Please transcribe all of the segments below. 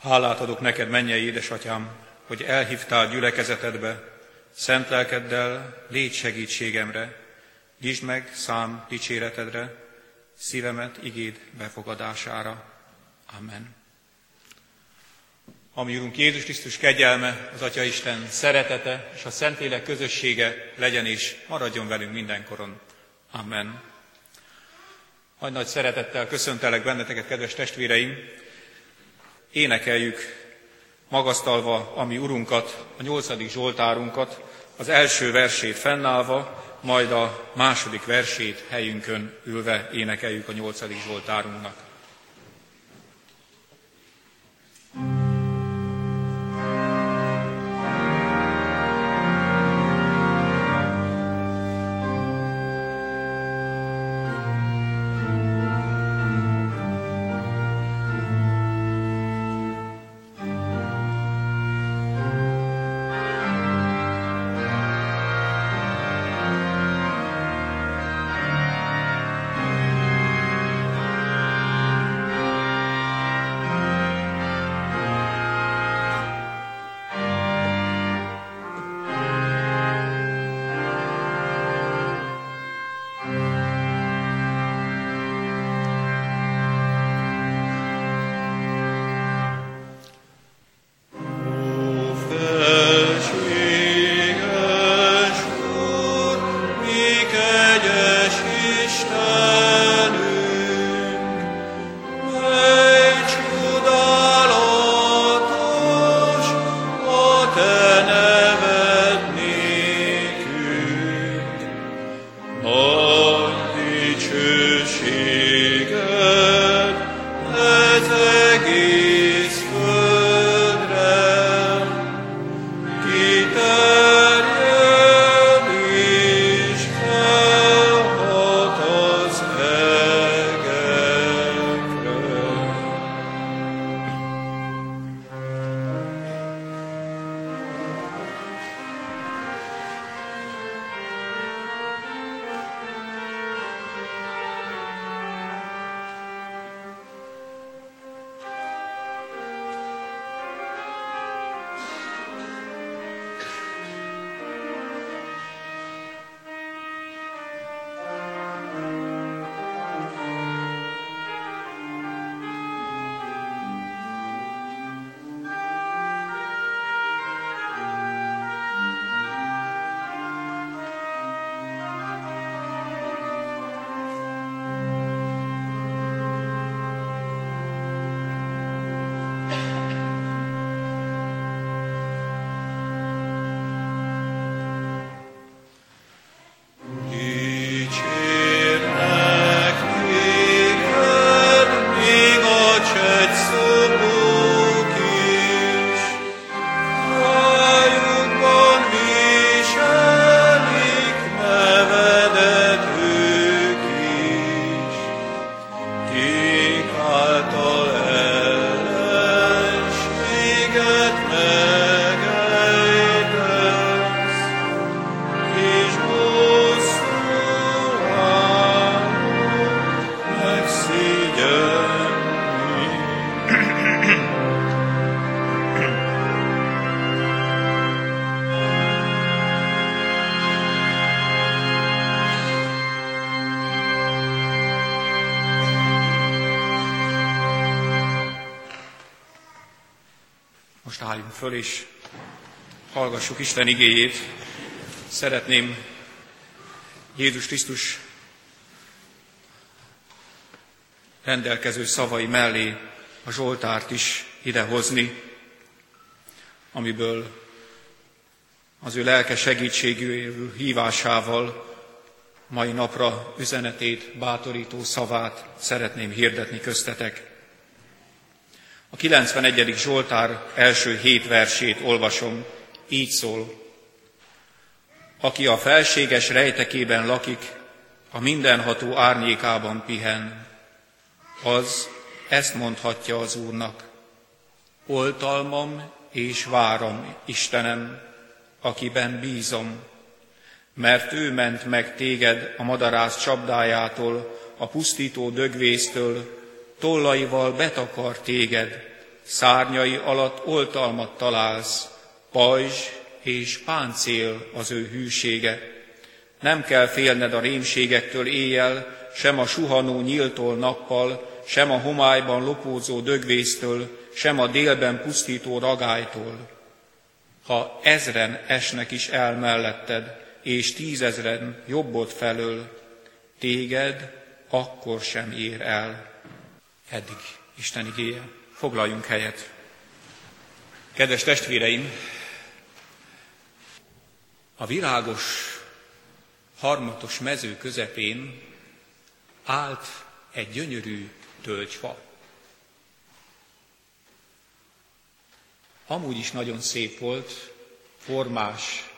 Hálát adok neked, mennyei édesatyám, hogy elhívtál gyülekezetedbe, szent lelkeddel légy segítségemre, nyisd meg szám dicséretedre, szívemet igéd befogadására. Amen. Ami Urunk Jézus Krisztus kegyelme, az Atya Isten szeretete és a Szentlélek közössége legyen és maradjon velünk mindenkoron. Amen. Nagy nagy szeretettel köszöntelek benneteket, kedves testvéreim! Énekeljük magasztalva a mi Urunkat, a nyolcadik Zsoltárunkat, az első versét fennállva, majd a második versét helyünkön ülve énekeljük a nyolcadik Zsoltárunknak. Föl, és hallgassuk Isten igéjét. Szeretném Jézus Krisztus rendelkező szavai mellé a Zsoltárt is idehozni, amiből az ő lelke segítségű hívásával mai napra üzenetét, bátorító szavát szeretném hirdetni köztetek. A 91. Zsoltár első hét versét olvasom, így szól. Aki a felséges rejtekében lakik, a mindenható árnyékában pihen, az ezt mondhatja az Úrnak. Oltalmam és várom, Istenem, akiben bízom, mert ő ment meg téged a madarász csapdájától, a pusztító dögvésztől, tollaival betakar téged, szárnyai alatt oltalmat találsz, pajzs és páncél az ő hűsége. Nem kell félned a rémségektől éjjel, sem a suhanó nyíltól nappal, sem a homályban lopózó dögvésztől, sem a délben pusztító ragálytól. Ha ezren esnek is el melletted, és tízezren jobbod felől, téged akkor sem ér el. Eddig Isten igéje. Foglaljunk helyet. Kedves testvéreim, a világos, harmatos mező közepén állt egy gyönyörű tölgyfa. Amúgy is nagyon szép volt, formás,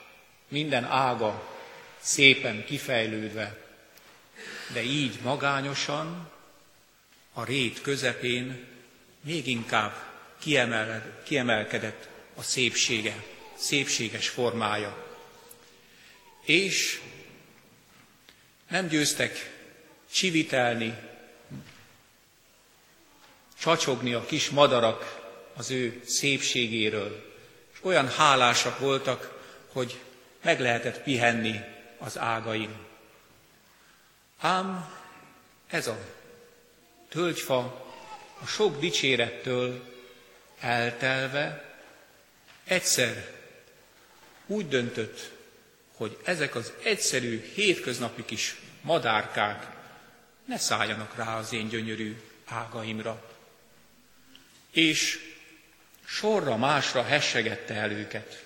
minden ága szépen kifejlődve, de így magányosan, a rét közepén még inkább kiemel, kiemelkedett a szépsége, szépséges formája. És nem győztek csivitelni, csacsogni a kis madarak az ő szépségéről, és olyan hálásak voltak, hogy meg lehetett pihenni az ágain. Ám ez a tölgyfa a sok dicsérettől eltelve egyszer úgy döntött, hogy ezek az egyszerű, hétköznapi kis madárkák ne szálljanak rá az én gyönyörű ágaimra. És sorra másra hessegette el őket.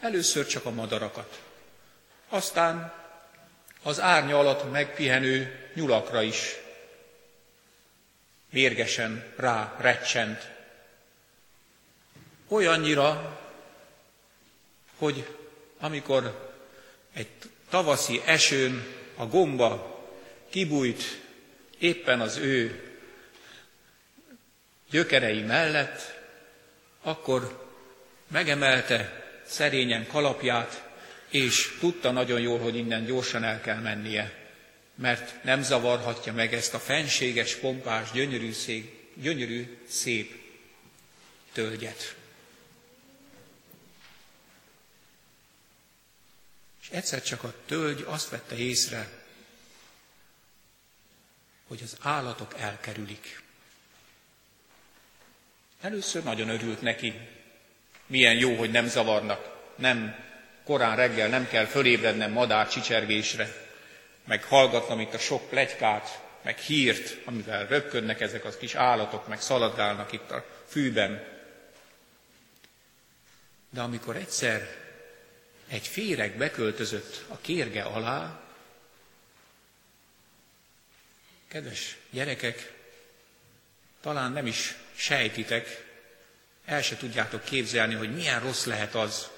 Először csak a madarakat, aztán az árnya alatt megpihenő nyulakra is mérgesen rá recsent. Olyannyira, hogy amikor egy tavaszi esőn a gomba kibújt éppen az ő gyökerei mellett, akkor megemelte szerényen kalapját, és tudta nagyon jól, hogy innen gyorsan el kell mennie, mert nem zavarhatja meg ezt a fenséges, pompás, gyönyörű, szép, gyönyörű szép tölgyet. És egyszer csak a tölgy azt vette észre, hogy az állatok elkerülik. Először nagyon örült neki. Milyen jó, hogy nem zavarnak, nem korán reggel nem kell fölébrednem madár csicsergésre, meg hallgatnom itt a sok plegykát, meg hírt, amivel röpködnek ezek az kis állatok, meg szaladgálnak itt a fűben. De amikor egyszer egy féreg beköltözött a kérge alá, kedves gyerekek, talán nem is sejtitek, el se tudjátok képzelni, hogy milyen rossz lehet az,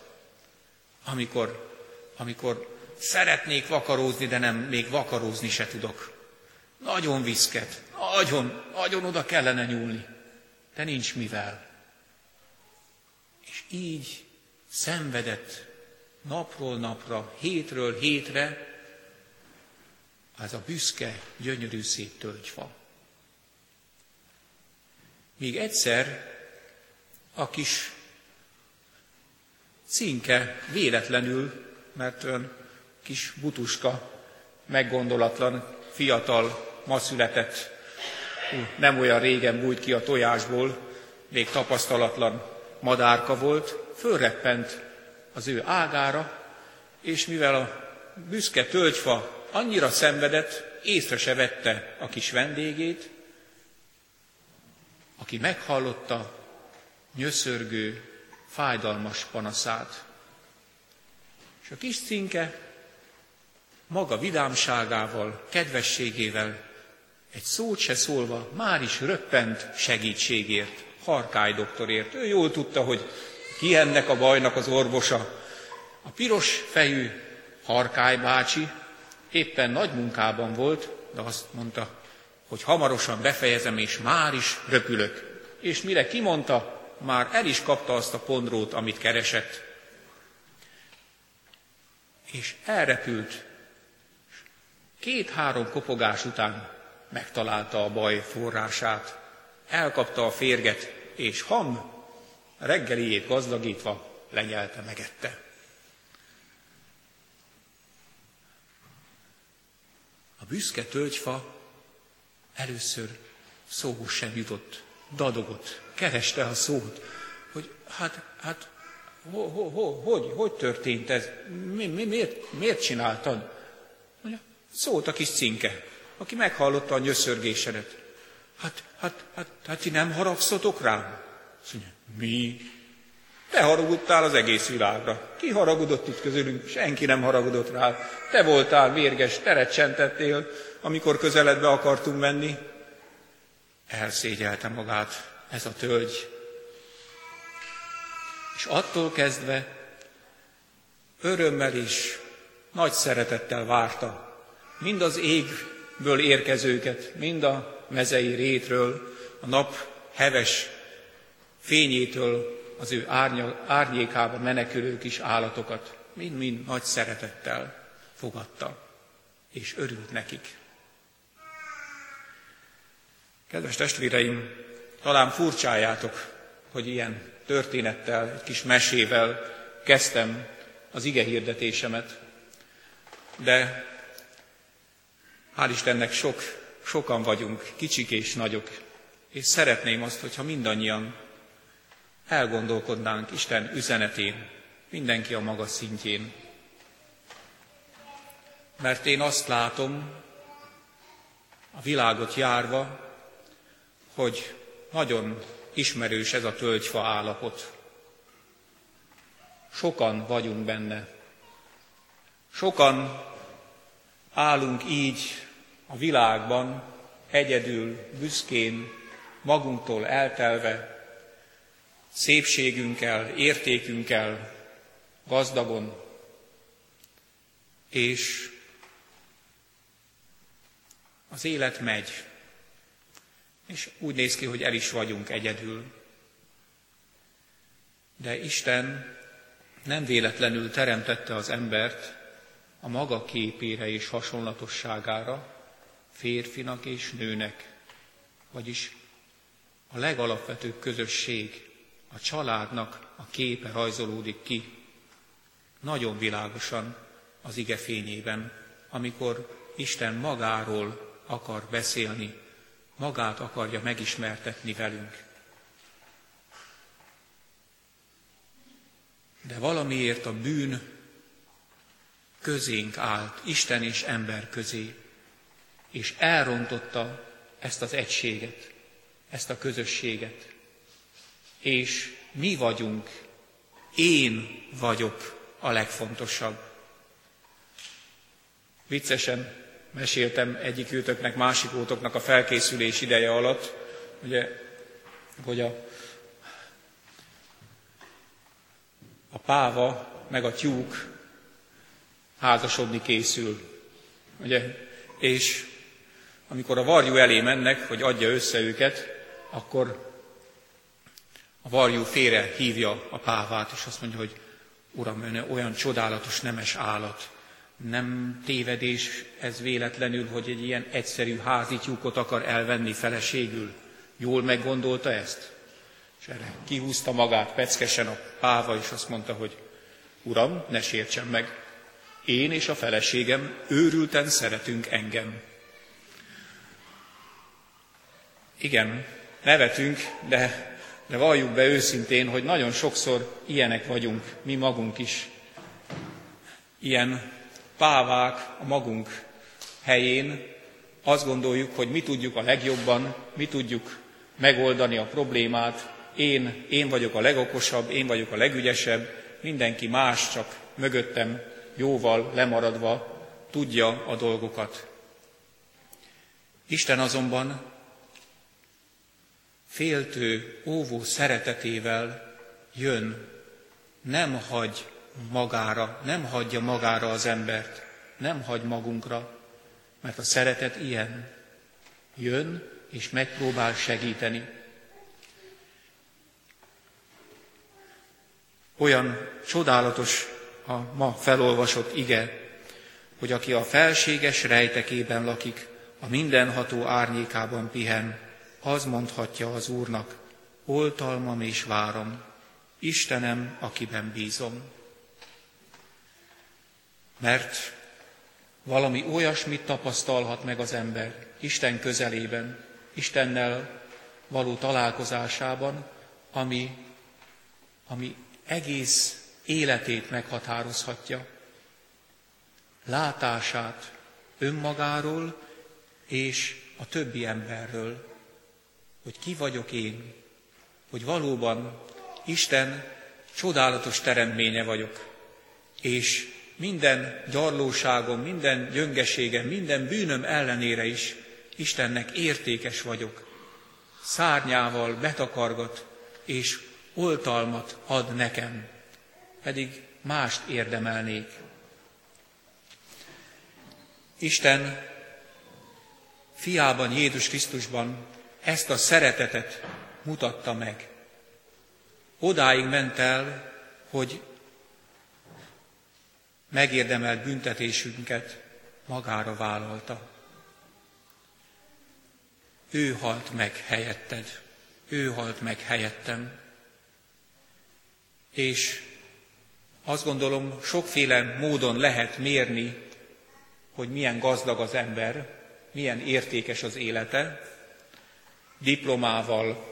amikor, amikor szeretnék vakarózni, de nem, még vakarózni se tudok. Nagyon viszket, nagyon, nagyon oda kellene nyúlni, de nincs mivel. És így szenvedett napról napra, hétről hétre az a büszke, gyönyörű szép tölgyfa. Míg egyszer a kis cinke véletlenül, mert olyan kis butuska, meggondolatlan, fiatal, ma született, nem olyan régen bújt ki a tojásból, még tapasztalatlan madárka volt, fölreppent az ő ágára, és mivel a büszke tölgyfa annyira szenvedett, észre se vette a kis vendégét, aki meghallotta nyöszörgő, fájdalmas panaszát. És a kis cinke maga vidámságával, kedvességével, egy szót se szólva, már is röppent segítségért, Harkály doktorért. Ő jól tudta, hogy ki ennek a bajnak az orvosa. A piros fejű Harkály bácsi éppen nagy munkában volt, de azt mondta, hogy hamarosan befejezem, és már is röpülök. És mire kimondta, már el is kapta azt a pondrót, amit keresett. És elrepült. Két-három kopogás után megtalálta a baj forrását. Elkapta a férget, és Ham reggeliét gazdagítva lenyelte, megette. A büszke tölgyfa először szóhoz sem jutott, dadogott, kereste a szót, hogy hát, hát ho, ho, ho, hogy, hogy történt ez? Mi, mi, miért, miért csináltad? Mondja, szólt a kis cinke, aki meghallotta a nyöszörgésedet. Hát, hát, hát, hát ti nem haragszotok rám? Azt mi? Te haragudtál az egész világra. Ki haragudott itt közülünk? Senki nem haragudott rá. Te voltál vérges, te recsentettél, amikor közeledbe akartunk menni. Elszégyelte magát ez a tölgy. És attól kezdve örömmel is, nagy szeretettel várta mind az égből érkezőket, mind a mezei rétről, a nap heves fényétől az ő árnya, árnyékába menekülő kis állatokat mind-mind nagy szeretettel fogadta, és örült nekik. Kedves testvéreim, talán furcsájátok, hogy ilyen történettel, egy kis mesével kezdtem az ige hirdetésemet, de hál' Istennek sok, sokan vagyunk, kicsik és nagyok, és szeretném azt, hogyha mindannyian elgondolkodnánk Isten üzenetén, mindenki a maga szintjén. Mert én azt látom, a világot járva, hogy nagyon ismerős ez a tölgyfa állapot. Sokan vagyunk benne. Sokan állunk így a világban, egyedül, büszkén, magunktól eltelve, szépségünkkel, értékünkkel, gazdagon, és az élet megy, és úgy néz ki, hogy el is vagyunk egyedül. De Isten nem véletlenül teremtette az embert a maga képére és hasonlatosságára, férfinak és nőnek, vagyis a legalapvetőbb közösség, a családnak a képe rajzolódik ki, nagyon világosan az ige fényében, amikor Isten magáról akar beszélni, magát akarja megismertetni velünk. De valamiért a bűn közénk állt, Isten és ember közé, és elrontotta ezt az egységet, ezt a közösséget. És mi vagyunk, én vagyok a legfontosabb. Viccesen meséltem egyik őtöknek, másik ótoknak a felkészülés ideje alatt, ugye, hogy a, a páva meg a tyúk házasodni készül. Ugye? És amikor a varjú elé mennek, hogy adja össze őket, akkor a varjú félre hívja a pávát, és azt mondja, hogy Uram, ön olyan csodálatos nemes állat, nem tévedés ez véletlenül, hogy egy ilyen egyszerű házi tyúkot akar elvenni feleségül. Jól meggondolta ezt? És erre kihúzta magát peckesen a páva, és azt mondta, hogy Uram, ne sértsen meg, én és a feleségem őrülten szeretünk engem. Igen, nevetünk, de, de valljuk be őszintén, hogy nagyon sokszor ilyenek vagyunk, mi magunk is. Ilyen pávák a magunk helyén, azt gondoljuk, hogy mi tudjuk a legjobban, mi tudjuk megoldani a problémát, én, én vagyok a legokosabb, én vagyok a legügyesebb, mindenki más csak mögöttem jóval lemaradva tudja a dolgokat. Isten azonban féltő, óvó szeretetével jön, nem hagy magára, nem hagyja magára az embert, nem hagy magunkra, mert a szeretet ilyen. Jön és megpróbál segíteni. Olyan csodálatos a ma felolvasott ige, hogy aki a felséges rejtekében lakik, a mindenható árnyékában pihen, az mondhatja az Úrnak, oltalmam és várom, Istenem, akiben bízom. Mert valami olyasmit tapasztalhat meg az ember Isten közelében, Istennel való találkozásában, ami, ami egész életét meghatározhatja. Látását önmagáról és a többi emberről, hogy ki vagyok én, hogy valóban Isten csodálatos teremménye vagyok, és minden gyarlóságom, minden gyöngeségem, minden bűnöm ellenére is Istennek értékes vagyok. Szárnyával betakargat, és oltalmat ad nekem, pedig mást érdemelnék. Isten fiában, Jézus Krisztusban ezt a szeretetet mutatta meg. Odáig ment el, hogy megérdemelt büntetésünket magára vállalta. Ő halt meg helyetted, ő halt meg helyettem. És azt gondolom, sokféle módon lehet mérni, hogy milyen gazdag az ember, milyen értékes az élete, diplomával,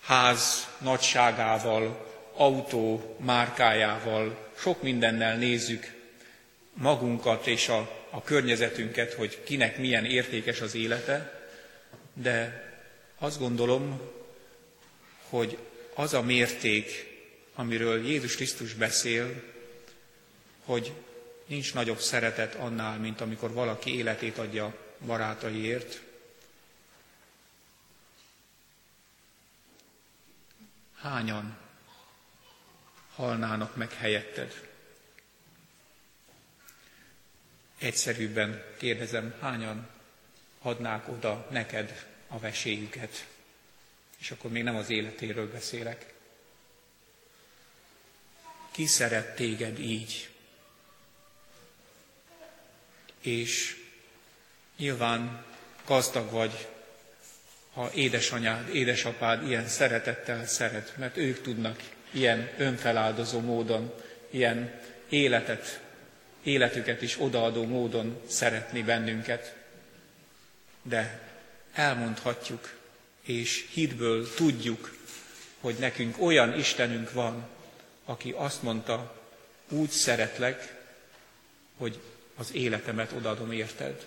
ház nagyságával, autó márkájával, sok mindennel nézzük magunkat és a, a környezetünket, hogy kinek milyen értékes az élete, de azt gondolom, hogy az a mérték, amiről Jézus Krisztus beszél, hogy nincs nagyobb szeretet annál, mint amikor valaki életét adja barátaiért, hányan halnának meg helyetted? Egyszerűbben kérdezem, hányan adnák oda neked a veséjüket? És akkor még nem az életéről beszélek. Ki szeret téged így? És nyilván gazdag vagy ha édesanyád, édesapád ilyen szeretettel szeret, mert ők tudnak ilyen önfeláldozó módon, ilyen életet, életüket is odaadó módon szeretni bennünket. De elmondhatjuk, és hitből tudjuk, hogy nekünk olyan Istenünk van, aki azt mondta, úgy szeretlek, hogy az életemet odaadom érted.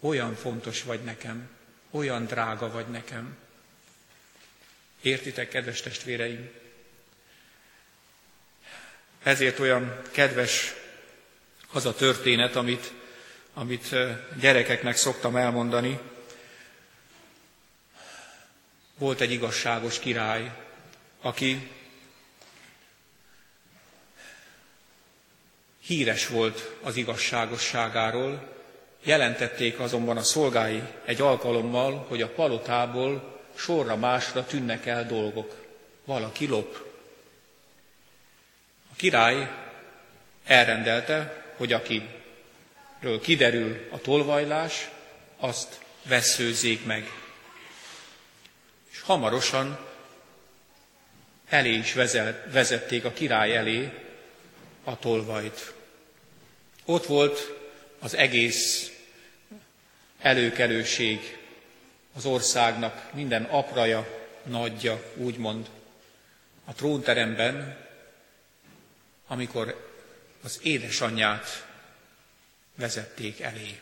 Olyan fontos vagy nekem, olyan drága vagy nekem. Értitek, kedves testvéreim? Ezért olyan kedves az a történet, amit, amit gyerekeknek szoktam elmondani. Volt egy igazságos király, aki híres volt az igazságosságáról, Jelentették azonban a szolgái egy alkalommal, hogy a palotából sorra másra tűnnek el dolgok. Valaki lop. A király elrendelte, hogy akiről kiderül a tolvajlás, azt veszőzzék meg. És hamarosan elé is vezették a király elé a tolvajt. Ott volt az egész előkelőség az országnak, minden apraja, nagyja, úgymond. A trónteremben, amikor az édesanyját vezették elé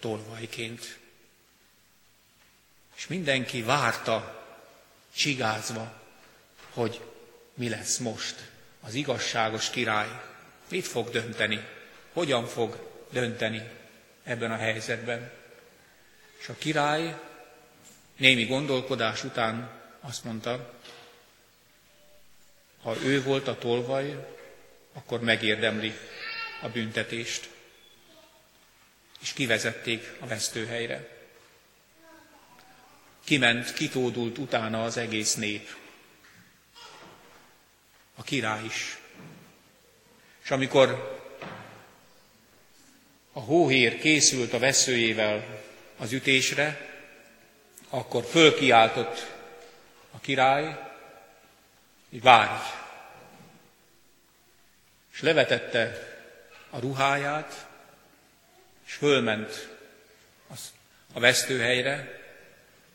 tolvajként. És mindenki várta, csigázva, hogy mi lesz most az igazságos király, mit fog dönteni, hogyan fog dönteni ebben a helyzetben. És a király némi gondolkodás után azt mondta, ha ő volt a tolvaj, akkor megérdemli a büntetést. És kivezették a vesztőhelyre. Kiment, kitódult utána az egész nép. A király is. És amikor a hóhér készült a veszőjével az ütésre, akkor fölkiáltott a király, hogy várj! És levetette a ruháját, és fölment a vesztőhelyre,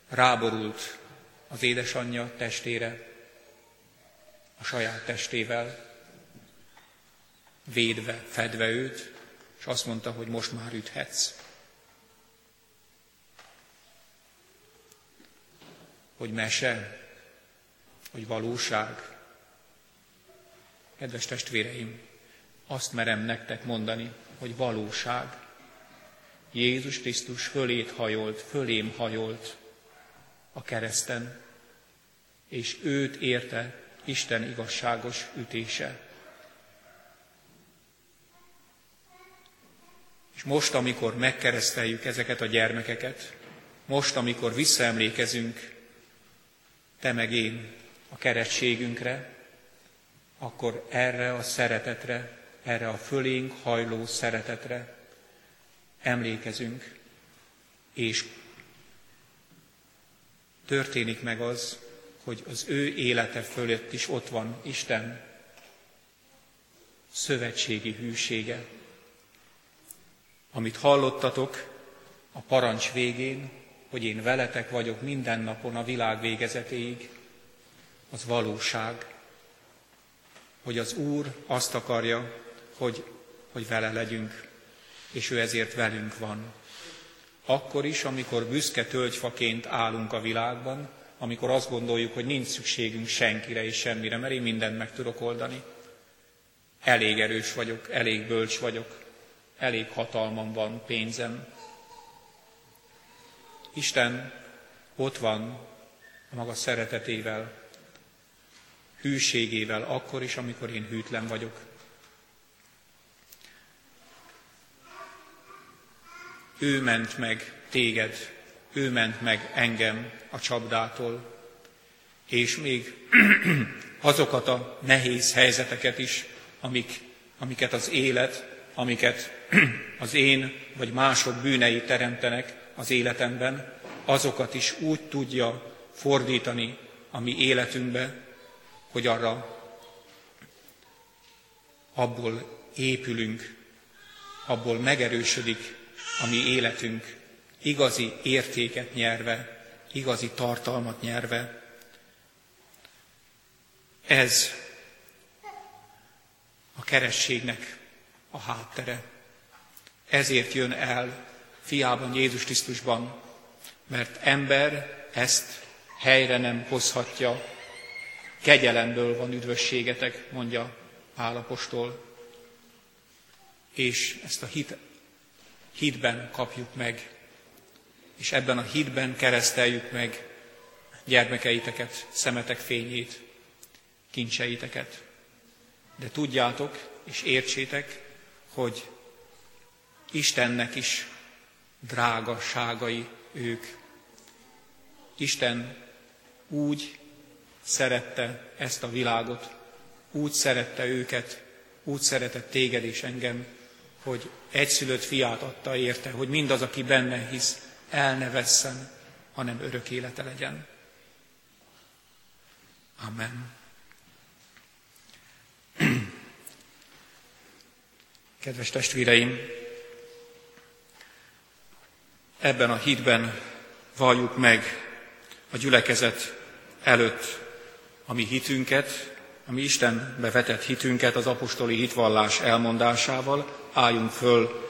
ráborult az édesanyja testére, a saját testével, védve, fedve őt, és azt mondta, hogy most már üthetsz. Hogy mese, hogy valóság. Kedves testvéreim, azt merem nektek mondani, hogy valóság. Jézus Krisztus fölét hajolt, fölém hajolt a kereszten, és őt érte Isten igazságos ütése. És most, amikor megkereszteljük ezeket a gyermekeket, most, amikor visszaemlékezünk, te meg én, a keretségünkre, akkor erre a szeretetre, erre a fölénk hajló szeretetre emlékezünk, és történik meg az, hogy az ő élete fölött is ott van Isten szövetségi hűsége. Amit hallottatok a parancs végén, hogy én veletek vagyok minden napon a világ végezetéig, az valóság, hogy az Úr azt akarja, hogy, hogy vele legyünk, és ő ezért velünk van. Akkor is, amikor büszke tölgyfaként állunk a világban, amikor azt gondoljuk, hogy nincs szükségünk senkire és semmire, mert én mindent meg tudok oldani. Elég erős vagyok, elég bölcs vagyok, elég hatalmam van, pénzem. Isten ott van a maga szeretetével, hűségével akkor is, amikor én hűtlen vagyok. Ő ment meg téged, ő ment meg engem a csapdától, és még azokat a nehéz helyzeteket is, amik, amiket az élet, amiket az én vagy mások bűnei teremtenek az életemben, azokat is úgy tudja fordítani a mi életünkbe, hogy arra abból épülünk, abból megerősödik a mi életünk, igazi értéket nyerve, igazi tartalmat nyerve. Ez a kerességnek a háttere. Ezért jön el fiában Jézus Krisztusban, mert ember ezt helyre nem hozhatja, kegyelemből van üdvösségetek, mondja Pálapostól, és ezt a hit, hitben kapjuk meg, és ebben a hitben kereszteljük meg gyermekeiteket, szemetek fényét, kincseiteket. De tudjátok és értsétek, hogy Istennek is drágaságai ők. Isten úgy szerette ezt a világot, úgy szerette őket, úgy szeretett téged és engem, hogy egyszülött fiát adta érte, hogy mindaz, aki benne hisz, el ne vesszen, hanem örök élete legyen. Amen. Kedves testvéreim, ebben a hitben valljuk meg a gyülekezet előtt a mi hitünket, a mi Istenbe vetett hitünket az apostoli hitvallás elmondásával. Álljunk föl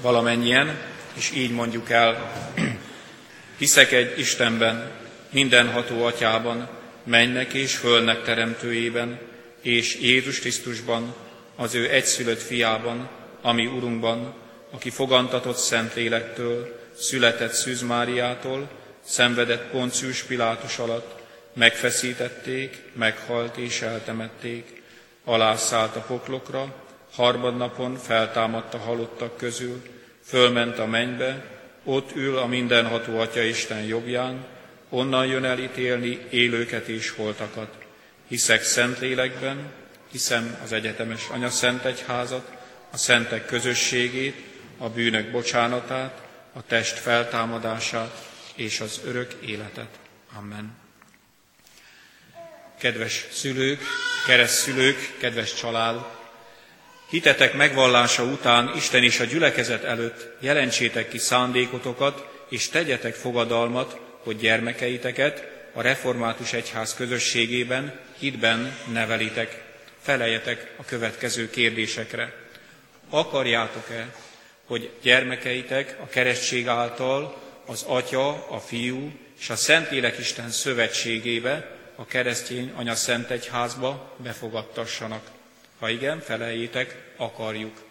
valamennyien, és így mondjuk el, hiszek egy Istenben, mindenható atyában, mennek és fölnek teremtőjében, és Jézus Krisztusban, az ő egyszülött fiában, ami Urunkban, aki fogantatott Szentlélektől, született Szűz Máriától, szenvedett Poncius Pilátus alatt, megfeszítették, meghalt és eltemették, alászállt a poklokra, harmadnapon feltámadt a halottak közül, fölment a mennybe, ott ül a mindenható Atya Isten jobbján, onnan jön elítélni élőket és holtakat. Hiszek Szentlélekben, hiszem az egyetemes Anya Szent Egyházat, a szentek közösségét, a bűnök bocsánatát, a test feltámadását és az örök életet. Amen. Kedves szülők, keresztszülők, kedves család, hitetek megvallása után Isten és a gyülekezet előtt jelentsétek ki szándékotokat, és tegyetek fogadalmat, hogy gyermekeiteket a református egyház közösségében, hitben nevelitek. Feleljetek a következő kérdésekre. Akarjátok-e, hogy gyermekeitek a keresztség által az Atya, a Fiú és a Szentlélek Isten szövetségébe, a keresztény anya szent egyházba befogadtassanak. Ha igen, feleljétek, akarjuk.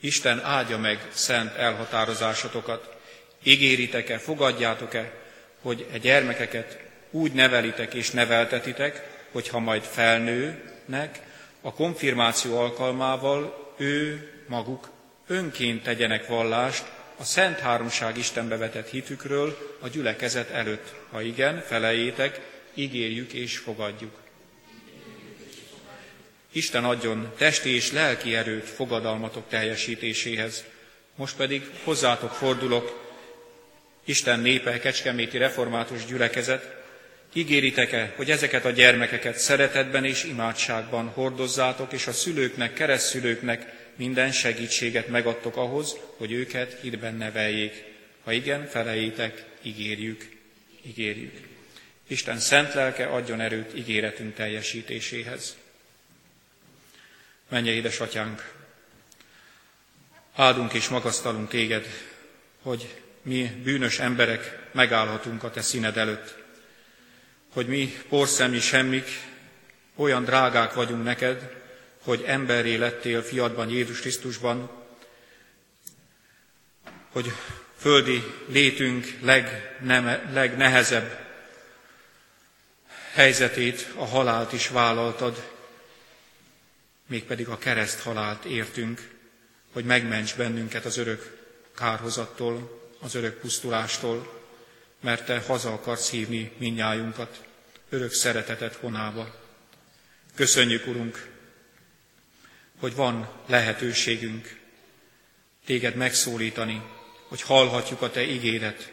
Isten áldja meg szent elhatározásotokat. Ígéritek-e, fogadjátok-e, hogy e gyermekeket úgy nevelitek és neveltetitek, hogy ha majd felnőnek, a konfirmáció alkalmával ő maguk önként tegyenek vallást a Szent Háromság Istenbe vetett hitükről a gyülekezet előtt. Ha igen, felejétek, ígérjük és fogadjuk. Isten adjon testi és lelki erőt fogadalmatok teljesítéséhez. Most pedig hozzátok fordulok, Isten népe, Kecskeméti Református Gyülekezet, ígéritek-e, hogy ezeket a gyermekeket szeretetben és imádságban hordozzátok, és a szülőknek, keresztszülőknek minden segítséget megadtok ahhoz, hogy őket hitben neveljék. Ha igen, felejétek, ígérjük, ígérjük. Isten szent lelke adjon erőt ígéretünk teljesítéséhez. Menje, édesatyánk, áldunk és magasztalunk téged, hogy mi bűnös emberek megállhatunk a te színed előtt, hogy mi porszemnyi semmik, olyan drágák vagyunk neked, hogy emberré lettél fiadban, Jézus Krisztusban, hogy földi létünk legneme, legnehezebb helyzetét, a halált is vállaltad, mégpedig a kereszt halált értünk, hogy megments bennünket az örök kárhozattól, az örök pusztulástól, mert Te haza akarsz hívni minnyájunkat, örök szeretetet honába. Köszönjük, Urunk, hogy van lehetőségünk téged megszólítani, hogy hallhatjuk a te ígéret,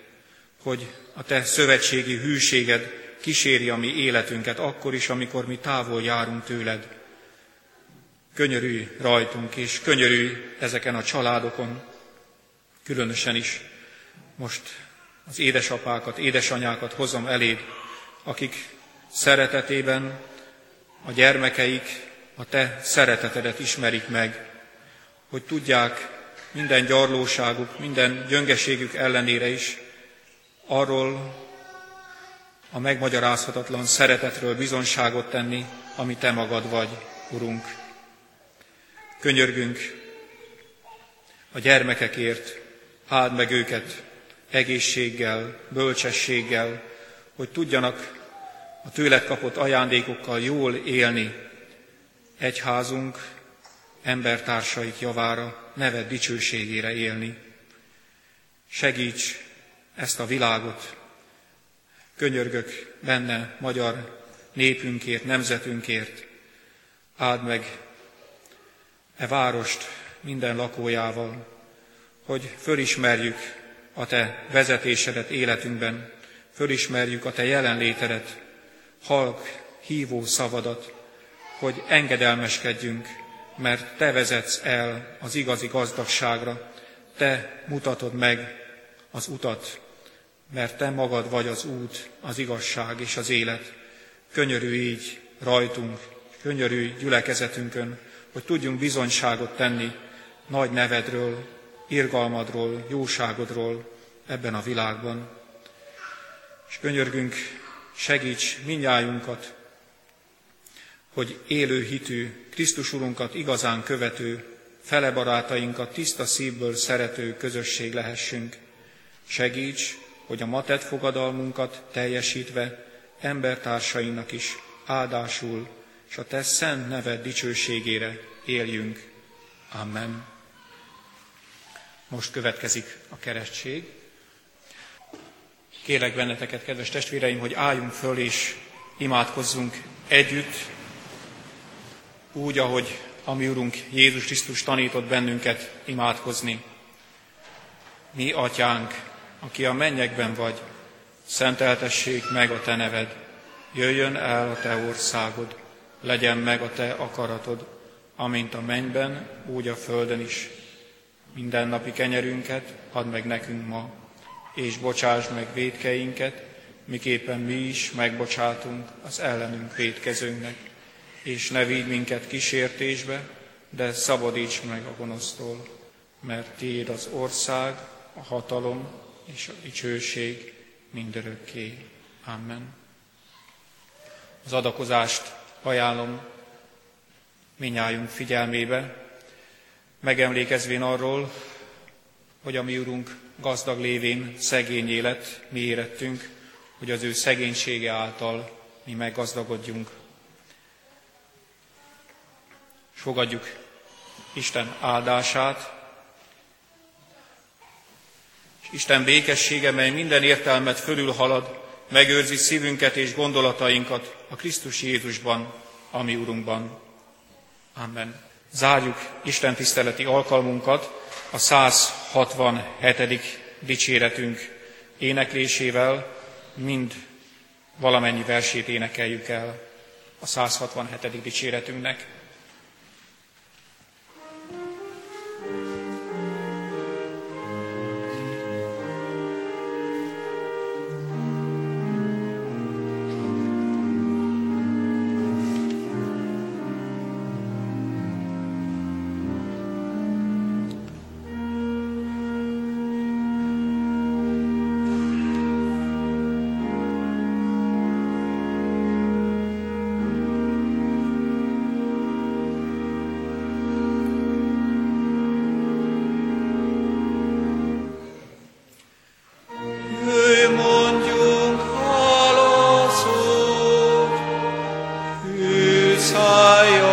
hogy a te szövetségi hűséged kíséri a mi életünket akkor is, amikor mi távol járunk tőled. Könyörülj rajtunk, és könyörülj ezeken a családokon, különösen is most az édesapákat, édesanyákat hozom eléd, akik szeretetében a gyermekeik a te szeretetedet ismerik meg, hogy tudják minden gyarlóságuk, minden gyöngeségük ellenére is arról a megmagyarázhatatlan szeretetről bizonságot tenni, ami te magad vagy, Urunk. Könyörgünk a gyermekekért, áld meg őket egészséggel, bölcsességgel, hogy tudjanak a tőled kapott ajándékokkal jól élni, egyházunk embertársaik javára, neved dicsőségére élni. Segíts ezt a világot, könyörgök benne magyar népünkért, nemzetünkért, áld meg e várost minden lakójával, hogy fölismerjük a Te vezetésedet életünkben, fölismerjük a Te jelenlétedet, halk, hívó szavadat, hogy engedelmeskedjünk, mert Te vezetsz el az igazi gazdagságra, Te mutatod meg az utat, mert Te magad vagy az út, az igazság és az élet. Könyörű így rajtunk, könyörű gyülekezetünkön, hogy tudjunk bizonyságot tenni nagy nevedről, irgalmadról, jóságodról ebben a világban. És könyörgünk, segíts minnyájunkat, hogy élő hitű, Krisztus Urunkat igazán követő, fele barátainkat tiszta szívből szerető közösség lehessünk. Segíts, hogy a matett fogadalmunkat teljesítve embertársainak is áldásul, és a Te szent neved dicsőségére éljünk. Amen. Most következik a keresztség. Kérlek benneteket, kedves testvéreim, hogy álljunk föl és imádkozzunk együtt, úgy, ahogy a mi Urunk Jézus Krisztus tanított bennünket imádkozni. Mi, Atyánk, aki a mennyekben vagy, szenteltessék meg a te neved, jöjjön el a te országod, legyen meg a te akaratod, amint a mennyben, úgy a földön is. Minden napi kenyerünket add meg nekünk ma, és bocsásd meg védkeinket, miképpen mi is megbocsátunk az ellenünk védkezőnknek, és ne vigy minket kísértésbe, de szabadíts meg a gonosztól, mert Tiéd az ország, a hatalom és a dicsőség mindörökké. Amen. Az adakozást ajánlom minnyájunk figyelmébe, megemlékezvén arról, hogy a mi Urunk gazdag lévén szegény élet, mi érettünk, hogy az ő szegénysége által mi meggazdagodjunk. Fogadjuk Isten áldását, és Isten békessége, mely minden értelmet fölülhalad, megőrzi szívünket és gondolatainkat a Krisztus Jézusban, ami Urunkban. Amen. Zárjuk Isten tiszteleti alkalmunkat a 167. dicséretünk éneklésével, mind valamennyi versét énekeljük el a 167. dicséretünknek. Föl,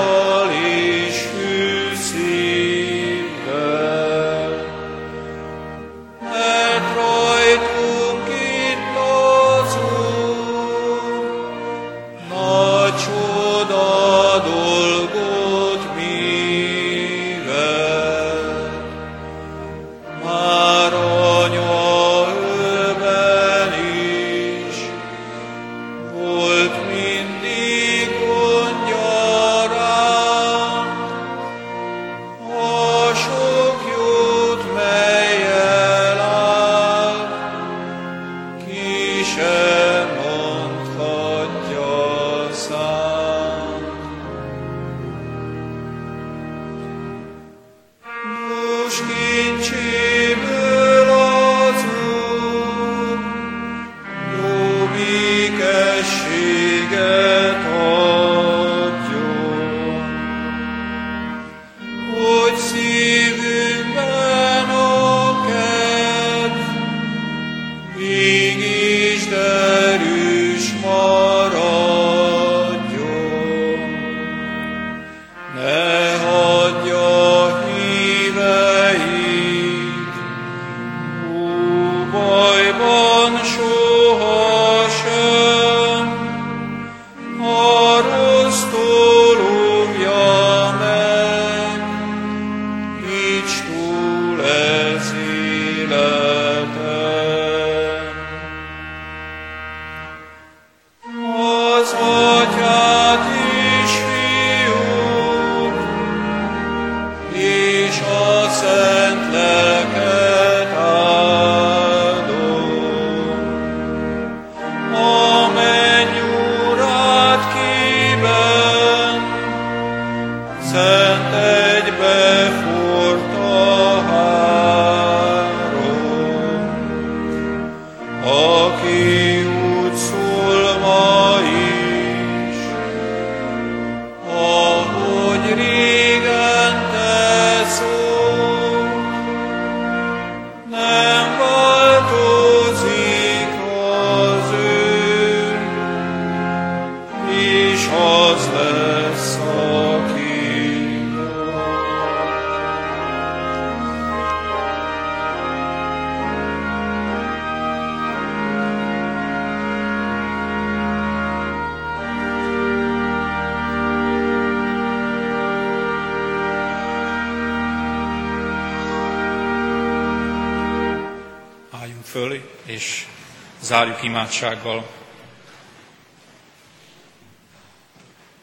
zárjuk imádsággal.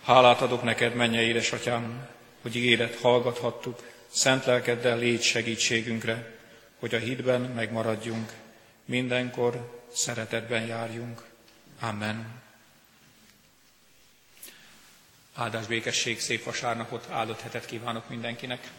Hálát adok neked, mennyei édesatyám, hogy ígéret hallgathattuk, szent lelkeddel légy segítségünkre, hogy a hitben megmaradjunk, mindenkor szeretetben járjunk. Amen. Áldás békesség, szép vasárnapot, áldott hetet kívánok mindenkinek.